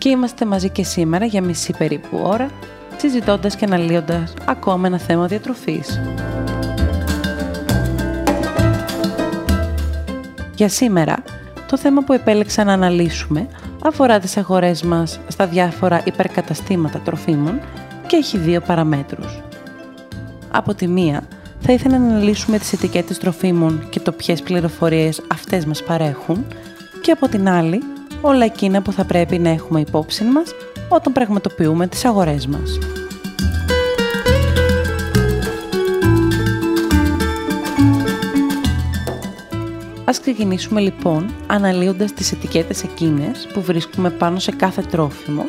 και είμαστε μαζί και σήμερα για μισή περίπου ώρα συζητώντας και αναλύοντας ακόμα ένα θέμα διατροφής. Για σήμερα, το θέμα που επέλεξα να αναλύσουμε αφορά τις αγορές μας στα διάφορα υπερκαταστήματα τροφίμων και έχει δύο παραμέτρους. Από τη μία, θα ήθελα να αναλύσουμε τις ετικέτες τροφίμων και το ποιες πληροφορίες αυτές μας παρέχουν και από την άλλη, όλα εκείνα που θα πρέπει να έχουμε υπόψη μας όταν πραγματοποιούμε τις αγορές μας. Ας ξεκινήσουμε λοιπόν αναλύοντας τις ετικέτες εκείνες που βρίσκουμε πάνω σε κάθε τρόφιμο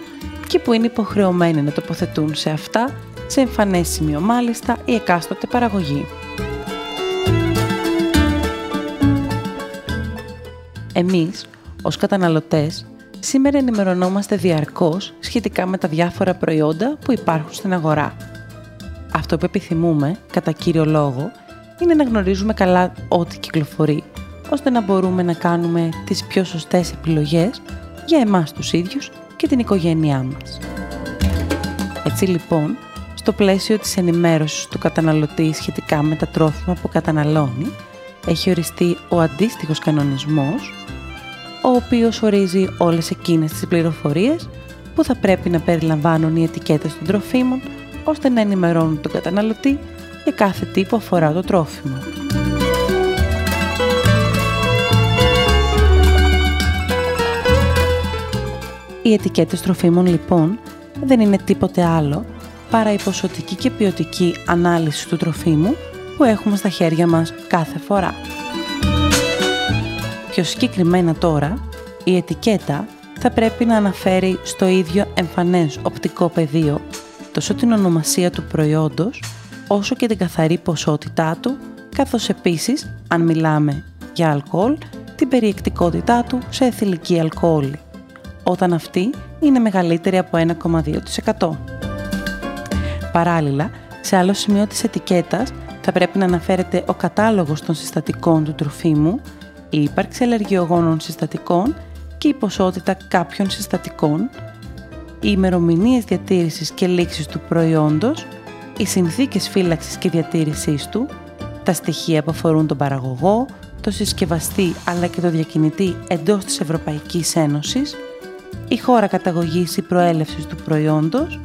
και που είναι υποχρεωμένοι να τοποθετούν σε αυτά σε εμφανές σημείο μάλιστα η εκάστοτε παραγωγή. Εμείς, ως καταναλωτές, σήμερα ενημερωνόμαστε διαρκώς σχετικά με τα διάφορα προϊόντα που υπάρχουν στην αγορά. Αυτό που επιθυμούμε, κατά κύριο λόγο, είναι να γνωρίζουμε καλά ό,τι κυκλοφορεί, ώστε να μπορούμε να κάνουμε τις πιο σωστές επιλογές για εμάς τους ίδιους και την οικογένειά μας. Έτσι λοιπόν, στο πλαίσιο της ενημέρωσης του καταναλωτή σχετικά με τα τρόφιμα που καταναλώνει, έχει οριστεί ο αντίστοιχος κανονισμός ο οποίος ορίζει όλες εκείνες τις πληροφορίες που θα πρέπει να περιλαμβάνουν οι ετικέτες των τροφίμων ώστε να ενημερώνουν τον καταναλωτή για κάθε τι που αφορά το τρόφιμο. Οι ετικέτες τροφίμων λοιπόν δεν είναι τίποτε άλλο παρά η ποσοτική και ποιοτική ανάλυση του τροφίμου που έχουμε στα χέρια μας κάθε φορά. Πιο συγκεκριμένα τώρα, η ετικέτα θα πρέπει να αναφέρει στο ίδιο εμφανές οπτικό πεδίο τόσο την ονομασία του προϊόντος, όσο και την καθαρή ποσότητά του, καθώς επίσης, αν μιλάμε για αλκοόλ, την περιεκτικότητά του σε εθιλική αλκοόλη, όταν αυτή είναι μεγαλύτερη από 1,2%. Παράλληλα, σε άλλο σημείο της ετικέτας θα πρέπει να αναφέρεται ο κατάλογος των συστατικών του τροφίμου, η ύπαρξη αλλεργιογόνων συστατικών και η ποσότητα κάποιων συστατικών, οι ημερομηνίες διατήρησης και λήξης του προϊόντος, οι συνθήκες φύλαξης και διατήρησής του, τα στοιχεία που αφορούν τον παραγωγό, το συσκευαστή αλλά και το διακινητή εντός της Ευρωπαϊκής Ένωσης, η χώρα καταγωγής ή προέλευσης του προϊόντος,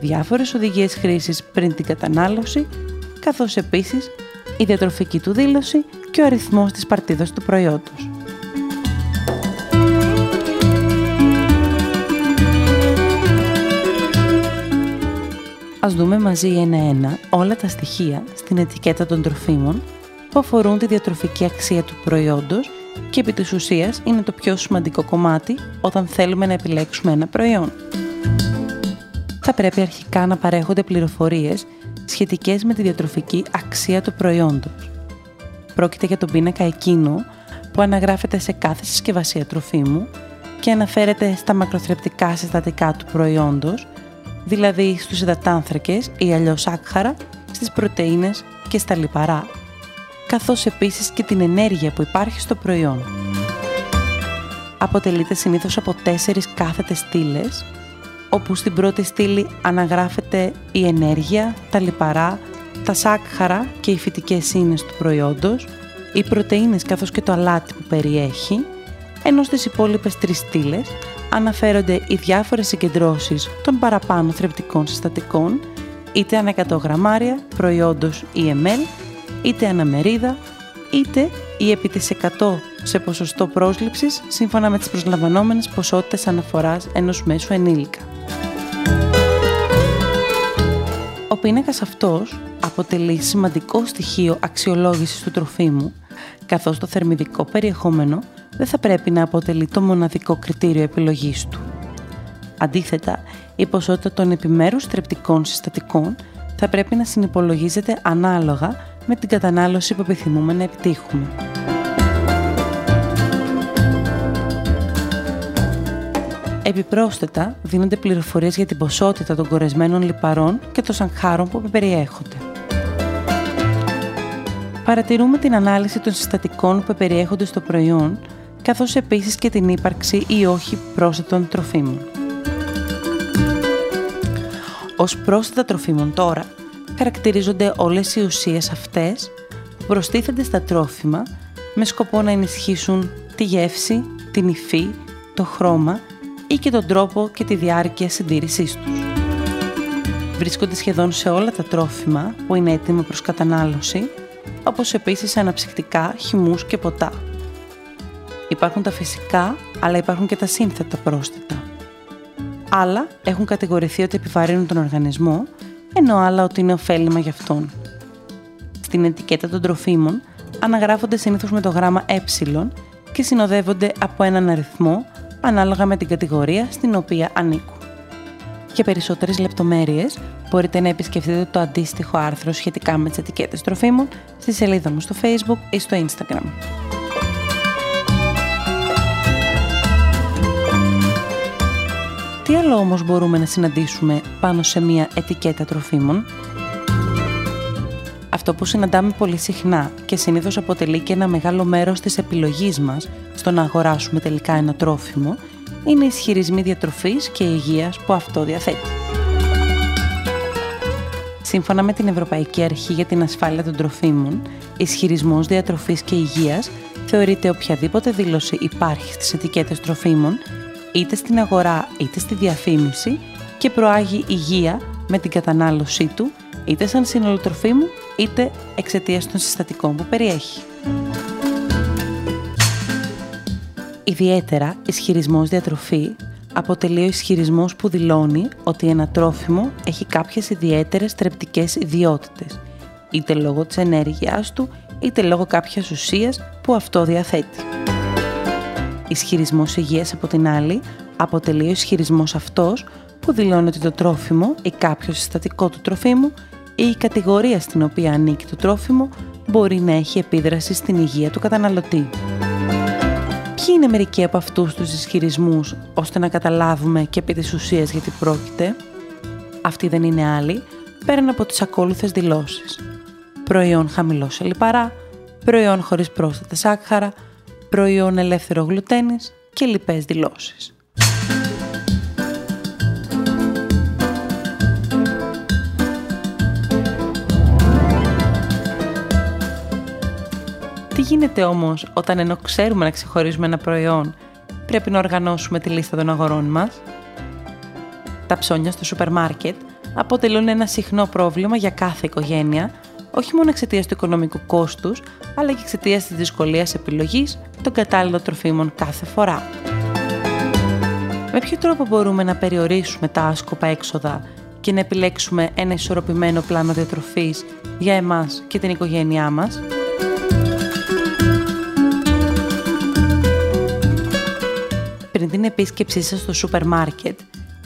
διάφορες οδηγίες χρήσης πριν την κατανάλωση, καθώς επίσης η διατροφική του δήλωση και ο αριθμός της παρτίδας του προϊόντος. Ας δούμε μαζί ένα-ένα όλα τα στοιχεία στην ετικέτα των τροφίμων που αφορούν τη διατροφική αξία του προϊόντος και επί της ουσίας είναι το πιο σημαντικό κομμάτι όταν θέλουμε να επιλέξουμε ένα προϊόν. Θα πρέπει αρχικά να παρέχονται πληροφορίες σχετικές με τη διατροφική αξία του προϊόντος. Πρόκειται για τον πίνακα εκείνο που αναγράφεται σε κάθε συσκευασία τροφίμου και αναφέρεται στα μακροθρεπτικά συστατικά του προϊόντος, δηλαδή στους υδατάνθρακες ή αλλιώς άκχαρα, στις πρωτεΐνες και στα λιπαρά, καθώς επίσης και την ενέργεια που υπάρχει στο προϊόν. Αποτελείται συνήθως από τέσσερις κάθετες στήλες, όπου στην πρώτη στήλη αναγράφεται η ενέργεια, τα λιπαρά, τα σάκχαρα και οι φυτικές ίνες του προϊόντος, οι πρωτεΐνες καθώς και το αλάτι που περιέχει, ενώ στις υπόλοιπες τρεις στήλες αναφέρονται οι διάφορες συγκεντρώσεις των παραπάνω θρεπτικών συστατικών, είτε ανά 100 γραμμάρια, προϊόντος EML, είτε αναμερίδα, είτε η επί της 100 σε ποσοστό πρόσληψης σύμφωνα με τις προσλαμβανόμενες ποσότητες αναφοράς ενός μέσου ενήλικα. Ο πίνακας αυτός αποτελεί σημαντικό στοιχείο αξιολόγησης του τροφίμου, καθώς το θερμιδικό περιεχόμενο δεν θα πρέπει να αποτελεί το μοναδικό κριτήριο επιλογής του. Αντίθετα, η ποσότητα των επιμέρους θρεπτικών συστατικών θα πρέπει να συνυπολογίζεται ανάλογα με την κατανάλωση που επιθυμούμε να επιτύχουμε. Επιπρόσθετα, δίνονται πληροφορίες για την ποσότητα των κορεσμένων λιπαρών και των σανχάρων που περιέχονται. Παρατηρούμε την ανάλυση των συστατικών που περιέχονται στο προϊόν, καθώς επίσης και την ύπαρξη ή όχι πρόσθετων τροφίμων. Ως πρόσθετα τροφίμων τώρα, χαρακτηρίζονται όλες οι ουσίες αυτές που προστίθενται στα τρόφιμα με σκοπό να ενισχύσουν τη γεύση, την υφή, το χρώμα ή και τον τρόπο και τη διάρκεια συντήρησής τους. Βρίσκονται σχεδόν σε όλα τα τρόφιμα που είναι έτοιμα προς κατανάλωση, όπως επίσης αναψυκτικά, χυμούς και ποτά. Υπάρχουν τα φυσικά, αλλά υπάρχουν και τα σύνθετα πρόσθετα. Άλλα έχουν κατηγορηθεί ότι επιβαρύνουν τον οργανισμό, ενώ άλλα ότι είναι ωφέλιμα για αυτόν. Στην ετικέτα των τροφίμων αναγράφονται συνήθως με το γράμμα ε και συνοδεύονται από έναν αριθμό ανάλογα με την κατηγορία στην οποία ανήκουν. Για περισσότερες λεπτομέρειες μπορείτε να επισκεφτείτε το αντίστοιχο άρθρο σχετικά με τις ετικέτες τροφίμων στη σελίδα μου στο Facebook ή στο Instagram. Τι άλλο όμως μπορούμε να συναντήσουμε πάνω σε μία ετικέτα τροφίμων; Αυτό που συναντάμε πολύ συχνά και συνήθως αποτελεί και ένα μεγάλο μέρος της επιλογής μας στο να αγοράσουμε τελικά ένα τρόφιμο είναι οι ισχυρισμοί διατροφής και υγείας που αυτό διαθέτει. Σύμφωνα με την Ευρωπαϊκή Αρχή για την Ασφάλεια των Τροφίμων, ισχυρισμός διατροφής και υγείας θεωρείται οποιαδήποτε δήλωση υπάρχει στις ετικέτες τροφίμων, είτε στην αγορά είτε στη διαφήμιση και προάγει υγεία με την κατανάλωσή του, είτε σαν σύνολο τροφίμου, είτε εξαιτίας των συστατικών που περιέχει. Ιδιαίτερα, ισχυρισμός διατροφή αποτελεί ο ισχυρισμός που δηλώνει ότι ένα τρόφιμο έχει κάποιες ιδιαίτερες θρεπτικές ιδιότητες, είτε λόγω της ενέργειάς του, είτε λόγω κάποιας ουσίας που αυτό διαθέτει. Ισχυρισμός υγείας από την άλλη αποτελεί ο ισχυρισμός αυτός που δηλώνει ότι το τρόφιμο ή κάποιο συστατικό του τροφίμου ή η κατηγορία στην οποία ανήκει το τρόφιμο μπορεί να έχει επίδραση στην υγεία του καταναλωτή. Ποιοι είναι μερικοί από αυτούς τους ισχυρισμούς ώστε να καταλάβουμε και επί της ουσίας γιατί πρόκειται; Αυτοί δεν είναι άλλοι πέραν από τις ακόλουθες δηλώσεις. Προϊόν χαμηλό σε λιπαρά, προϊόν χωρίς πρόσθετα σάκχαρα, προϊόν ελεύθερο γλουτένης και λοιπές δηλώσεις. Γίνεται όμως όταν ενώ ξέρουμε να ξεχωρίζουμε ένα προϊόν, πρέπει να οργανώσουμε τη λίστα των αγορών μας; Τα ψώνια στο σούπερ μάρκετ αποτελούν ένα συχνό πρόβλημα για κάθε οικογένεια, όχι μόνο εξαιτίας του οικονομικού κόστους, αλλά και εξαιτίας της δυσκολίας επιλογής των κατάλληλων τροφίμων κάθε φορά. Με ποιο τρόπο μπορούμε να περιορίσουμε τα άσκοπα έξοδα και να επιλέξουμε ένα ισορροπημένο πλάνο διατροφής για εμάς και την οικογένειά μας; Πριν την επίσκεψή σας στο σούπερ μάρκετ,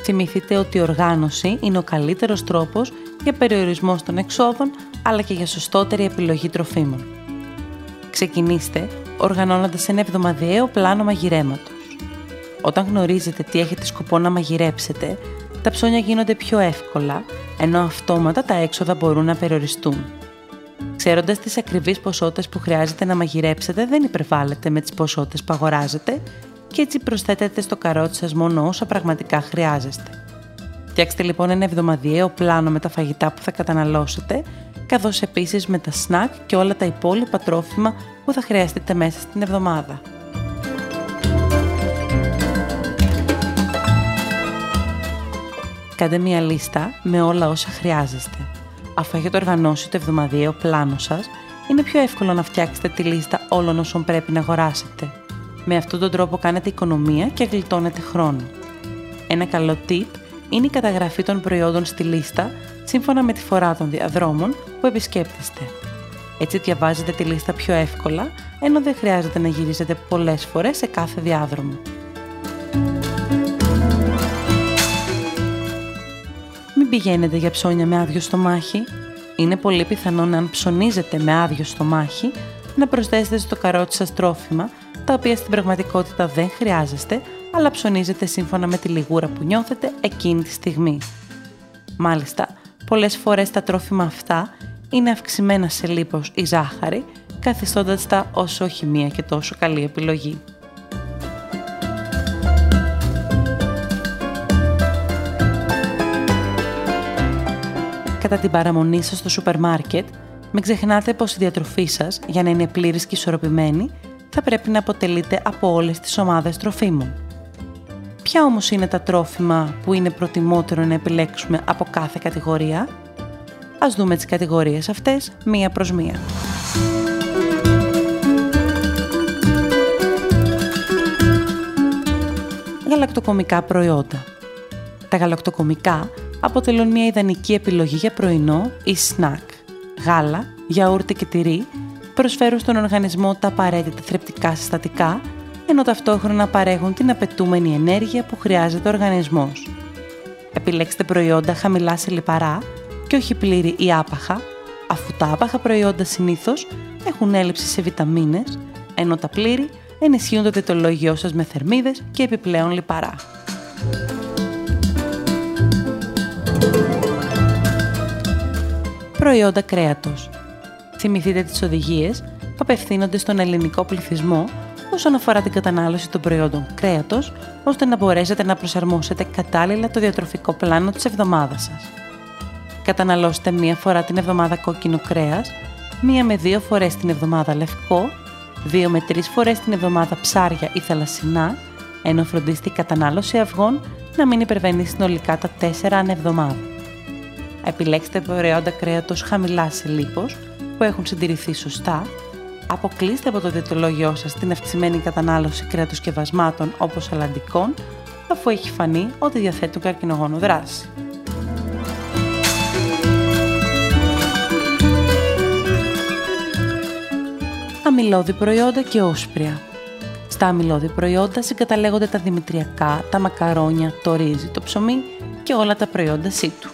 θυμηθείτε ότι η οργάνωση είναι ο καλύτερος τρόπος για περιορισμός των εξόδων αλλά και για σωστότερη επιλογή τροφίμων. Ξεκινήστε οργανώνοντας ένα εβδομαδιαίο πλάνο μαγειρέματος. Όταν γνωρίζετε τι έχετε σκοπό να μαγειρέψετε, τα ψώνια γίνονται πιο εύκολα, ενώ αυτόματα τα έξοδα μπορούν να περιοριστούν. Ξέροντας τις ακριβείς ποσότητες που χρειάζεται να μαγειρέψετε, δεν υπερβάλλετε με τις ποσότητες που αγοράζετε και έτσι προσθέτετε στο καρότσι σας μόνο όσα πραγματικά χρειάζεστε. Φτιάξτε λοιπόν ένα εβδομαδιαίο πλάνο με τα φαγητά που θα καταναλώσετε, καθώς επίσης με τα σνακ και όλα τα υπόλοιπα τρόφιμα που θα χρειαστείτε μέσα στην εβδομάδα. Κάντε μια λίστα με όλα όσα χρειάζεστε. Αφού έχετε οργανώσει το εβδομαδιαίο πλάνο σας, είναι πιο εύκολο να φτιάξετε τη λίστα όλων όσων πρέπει να αγοράσετε. Με αυτόν τον τρόπο κάνετε οικονομία και γλιτώνετε χρόνο. Ένα καλό tip είναι η καταγραφή των προϊόντων στη λίστα σύμφωνα με τη φορά των διαδρόμων που επισκέπτεστε. Έτσι διαβάζετε τη λίστα πιο εύκολα, ενώ δεν χρειάζεται να γυρίζετε πολλές φορές σε κάθε διάδρομο. Μην πηγαίνετε για ψώνια με άδειο στομάχι. Είναι πολύ πιθανό να αν ψωνίζετε με άδειο στομάχι να προσθέσετε στο καρότσι σας τρόφιμα τα οποία στην πραγματικότητα δεν χρειάζεστε αλλά ψωνίζετε σύμφωνα με τη λιγούρα που νιώθετε εκείνη τη στιγμή. Μάλιστα, πολλές φορές τα τρόφιμα αυτά είναι αυξημένα σε λίπος ή ζάχαρη, καθιστώντας τα όσο όχι μία και τόσο καλή επιλογή. Κατά την παραμονή σας στο σούπερ μάρκετ, μην ξεχνάτε πως η διατροφή σας, για να είναι πλήρης και ισορροπημένη, θα πρέπει να αποτελείται από όλες τις ομάδες τροφίμων. Ποια όμως είναι τα τρόφιμα που είναι προτιμότερο να επιλέξουμε από κάθε κατηγορία; Ας δούμε τις κατηγορίες αυτές μία προς μία. Γαλακτοκομικά προϊόντα. Τα γαλακτοκομικά αποτελούν μια ιδανική επιλογή για πρωινό ή σνακ. Γάλα, γιαούρτι και τυρί προσφέρουν στον οργανισμό τα απαραίτητα θρεπτικά συστατικά ενώ ταυτόχρονα παρέχουν την απαιτούμενη ενέργεια που χρειάζεται ο οργανισμός. Επιλέξτε προϊόντα χαμηλά σε λιπαρά και όχι πλήρη ή άπαχα, αφού τα άπαχα προϊόντα συνήθως έχουν έλλειψη σε βιταμίνες, ενώ τα πλήρη ενισχύουν το τετολόγιό σας με θερμίδες και επιπλέον λιπαρά. Προϊόντα κρέατος. Θυμηθείτε τις οδηγίες που απευθύνονται στον ελληνικό πληθυσμό όσον αφορά την κατανάλωση των προϊόντων κρέατος, ώστε να μπορέσετε να προσαρμόσετε κατάλληλα το διατροφικό πλάνο της εβδομάδας σας. Καταναλώστε μία φορά την εβδομάδα κόκκινο κρέας, μία με δύο φορές την εβδομάδα λευκό, δύο με τρεις φορές την εβδομάδα ψάρια ή θαλασσινά, ενώ φροντίστε η κατανάλωση αυγών να μην υπερβαίνει συνολικά τα 4 ανά εβδομάδα. Επιλέξτε προϊόντα κρέατος χαμηλά σε λίπος, που έχουν συντηρηθεί σωστά αποκλείστε από το διαιτολόγιο σας την αυξημένη κατανάλωση κρέατοσκευασμάτων όπως αλαντικών, αφού έχει φανεί ότι διαθέτουν καρκινογόνο δράση. Αμυλώδη προϊόντα και όσπρια. Στα αμυλώδη προϊόντα συγκαταλέγονται τα δημητριακά, τα μακαρόνια, το ρύζι, το ψωμί και όλα τα προϊόντα σίτου.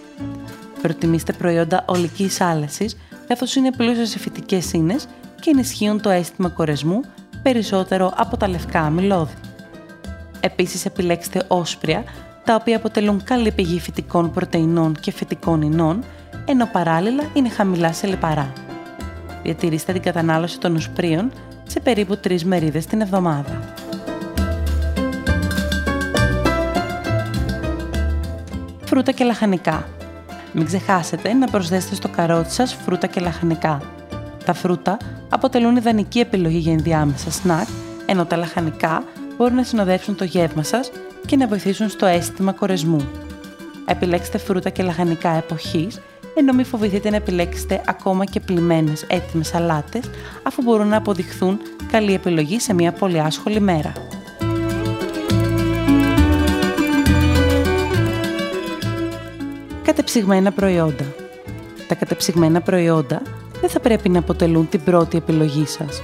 Προτιμήστε προϊόντα ολικής άλεσης, καθώς είναι πλούσια σε φυτικές ίνες και ενισχύουν το αίσθημα κορεσμού περισσότερο από τα λευκά αμυλώδη. Επίσης επιλέξτε όσπρια, τα οποία αποτελούν καλή πηγή φυτικών πρωτεϊνών και φυτικών ινών, ενώ παράλληλα είναι χαμηλά σε λιπαρά. Διατηρήστε την κατανάλωση των οσπρίων σε περίπου 3 μερίδες την εβδομάδα. Φρούτα και λαχανικά. Μην ξεχάσετε να προσθέσετε στο καρότσι σας φρούτα και λαχανικά. Τα φρούτα αποτελούν ιδανική επιλογή για ενδιάμεσα σνακ, ενώ τα λαχανικά μπορούν να συνοδεύσουν το γεύμα σας και να βοηθήσουν στο αίσθημα κορεσμού. Επιλέξτε φρούτα και λαχανικά εποχής, ενώ μην φοβηθείτε να επιλέξετε ακόμα και πλημμένες έτοιμες σαλάτες, αφού μπορούν να αποδειχθούν καλή επιλογή σε μια πολύ άσχολη μέρα. Κατεψυγμένα προϊόντα. Τα κατεψυγμένα προϊόντα δεν θα πρέπει να αποτελούν την πρώτη επιλογή σας.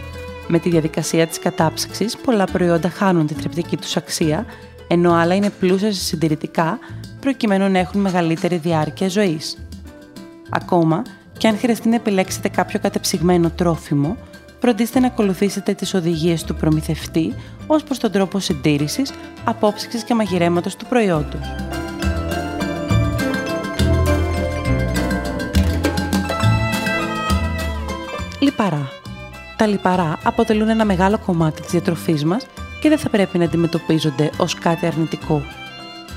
Με τη διαδικασία της κατάψυξης, πολλά προϊόντα χάνουν τη θρεπτική τους αξία, ενώ άλλα είναι πλούσια σε συντηρητικά, προκειμένου να έχουν μεγαλύτερη διάρκεια ζωής. Ακόμα, και αν χρειαστεί να επιλέξετε κάποιο κατεψυγμένο τρόφιμο, φροντίστε να ακολουθήσετε τις οδηγίες του προμηθευτή ως προς τον τρόπο συντήρησης, απόψυξης και μαγειρέματος του προϊόντος. Λιπαρά. Τα λιπαρά αποτελούν ένα μεγάλο κομμάτι της διατροφής μας και δεν θα πρέπει να αντιμετωπίζονται ως κάτι αρνητικό.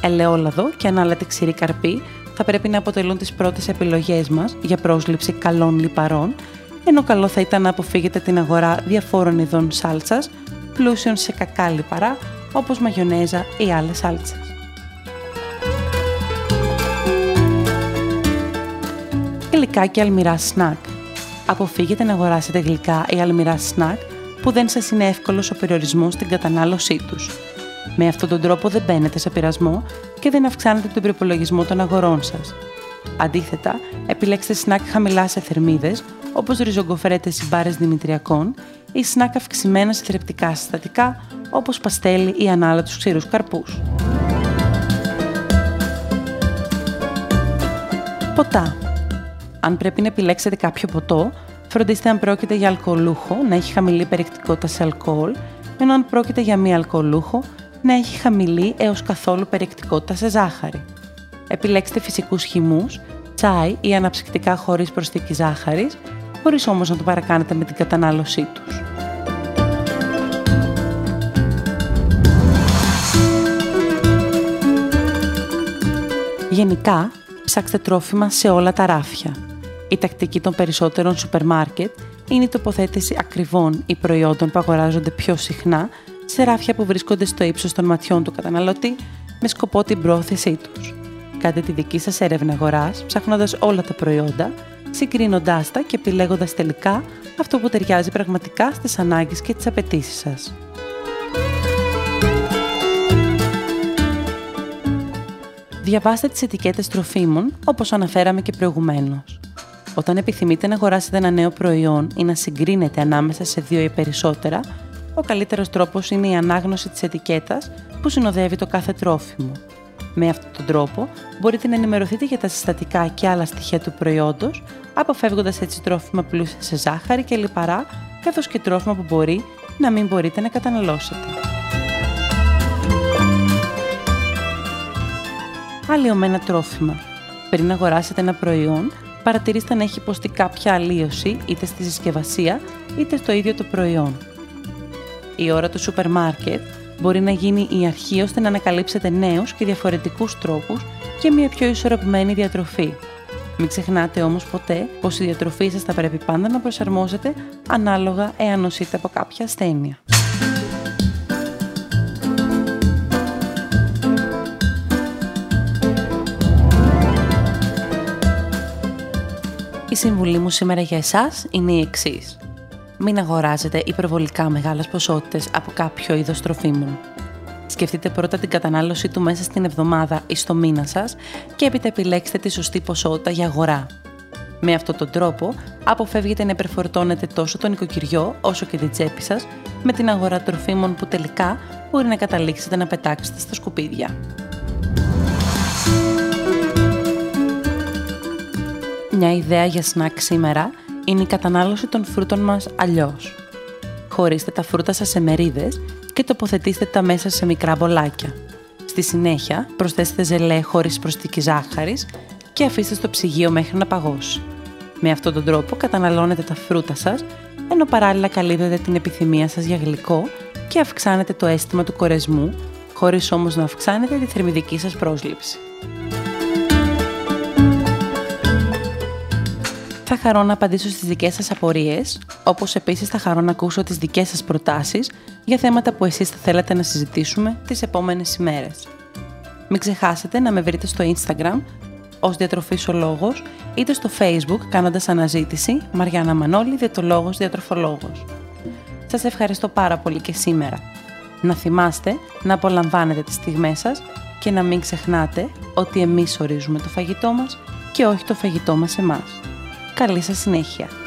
Ελαιόλαδο και ανάλατη ξηρή καρπή θα πρέπει να αποτελούν τις πρώτες επιλογές μας για πρόσληψη καλών λιπαρών, ενώ καλό θα ήταν να αποφύγετε την αγορά διαφόρων ειδών σάλτσας, πλούσιων σε κακά λιπαρά, όπως μαγιονέζα ή άλλες σάλτσες. Γλυκά και αλμυρά σνακ αποφύγετε να αγοράσετε γλυκά ή αλμυρά σνακ που δεν σας είναι εύκολος ο περιορισμός στην κατανάλωσή τους. Με αυτόν τον τρόπο δεν μπαίνετε σε πειρασμό και δεν αυξάνετε τον προπολογισμό των αγορών σας. Αντίθετα, επιλέξτε σνακ χαμηλά σε θερμίδες, όπως ριζογκοφρέτες ή μπάρες δημητριακών ή σνακ αυξημένα σε θρεπτικά συστατικά, όπως παστέλι ή ανάλατους ξηρούς καρπούς. Ποτά. Αν πρέπει να επιλέξετε κάποιο ποτό, φροντίστε αν πρόκειται για αλκοολούχο να έχει χαμηλή περιεκτικότητα σε αλκοόλ, ενώ αν πρόκειται για μη αλκοολούχο να έχει χαμηλή έως καθόλου περιεκτικότητα σε ζάχαρη. Επιλέξτε φυσικούς χυμούς, τσάι ή αναψυκτικά χωρίς προσθήκη ζάχαρης, χωρίς όμως να το παρακάνετε με την κατανάλωσή τους. Γενικά, ψάξτε τρόφιμα σε όλα τα ράφια. Η τακτική των περισσότερων σούπερ μάρκετ είναι η τοποθέτηση ακριβών ή προϊόντων που αγοράζονται πιο συχνά σε ράφια που βρίσκονται στο ύψος των ματιών του καταναλωτή με σκοπό την πρόθεσή τους. Κάντε τη δική σας έρευνα αγοράς, ψάχνοντας όλα τα προϊόντα, συγκρίνοντάς τα και επιλέγοντας τελικά αυτό που ταιριάζει πραγματικά στις ανάγκες και τις απαιτήσεις σας. Διαβάστε τις ετικέτες τροφίμων, όπως αναφέραμε και προηγουμένως. Όταν επιθυμείτε να αγοράσετε ένα νέο προϊόν ή να συγκρίνετε ανάμεσα σε δύο ή περισσότερα, ο καλύτερος τρόπος είναι η ανάγνωση της ετικέτας που συνοδεύει το κάθε τρόφιμο. Με αυτόν τον τρόπο μπορείτε να ενημερωθείτε για τα συστατικά και άλλα στοιχεία του προϊόντος, αποφεύγοντας έτσι τρόφιμα πλούσια σε ζάχαρη και λιπαρά, καθώς και τρόφιμα που μπορεί να μην μπορείτε να καταναλώσετε. Αλλοιωμένα τρόφιμα. Πριν αγοράσετε ένα προϊόν, παρατηρήστε να έχει υποστεί κάποια αλλίωση είτε στη συσκευασία είτε στο ίδιο το προϊόν. Η ώρα του σούπερ μάρκετ μπορεί να γίνει η αρχή ώστε να ανακαλύψετε νέους και διαφορετικούς τρόπους και μια πιο ισορροπημένη διατροφή. Μην ξεχνάτε όμως ποτέ πως η διατροφή σας θα πρέπει πάντα να προσαρμόζεται ανάλογα εάν νοσείτε από κάποια ασθένεια. Η συμβουλή μου σήμερα για εσάς είναι η εξής. Μην αγοράζετε υπερβολικά μεγάλες ποσότητες από κάποιο είδος τροφίμων. Σκεφτείτε πρώτα την κατανάλωσή του μέσα στην εβδομάδα ή στο μήνα σας και έπειτα επιλέξτε τη σωστή ποσότητα για αγορά. Με αυτόν τον τρόπο αποφεύγετε να υπερφορτώνετε τόσο τον οικοκυριό όσο και την τσέπη σας με την αγορά τροφίμων που τελικά μπορεί να καταλήξετε να πετάξετε στα σκουπίδια. Μια ιδέα για σνακ σήμερα είναι η κατανάλωση των φρούτων μας αλλιώς. Χωρίστε τα φρούτα σας σε μερίδες και τοποθετήστε τα μέσα σε μικρά μπολάκια. Στη συνέχεια προσθέστε ζελέ χωρίς προσθήκη ζάχαρης και αφήστε στο ψυγείο μέχρι να παγώσει. Με αυτόν τον τρόπο καταναλώνετε τα φρούτα σας, ενώ παράλληλα καλύπτετε την επιθυμία σας για γλυκό και αυξάνετε το αίσθημα του κορεσμού, χωρίς όμως να αυξάνετε τη θερμιδική σας πρόσληψη. Θα χαρώ να απαντήσω στις δικές σας απορίες, όπως επίσης θα χαρώ να ακούσω τις δικές σας προτάσεις για θέματα που εσείς θα θέλατε να συζητήσουμε τις επόμενες ημέρες. Μην ξεχάσετε να με βρείτε στο Instagram ως διατροφής ο λόγος, είτε στο Facebook κάνοντας αναζήτηση Μαριάννα Μανώλη, διατολόγος, διατροφολόγος. Σας ευχαριστώ πάρα πολύ και σήμερα. Να θυμάστε να απολαμβάνετε τις στιγμές σας και να μην ξεχνάτε ότι εμείς ορίζουμε το φαγητό μας και όχι το φαγητό μας εμάς. Καλή σας συνέχεια!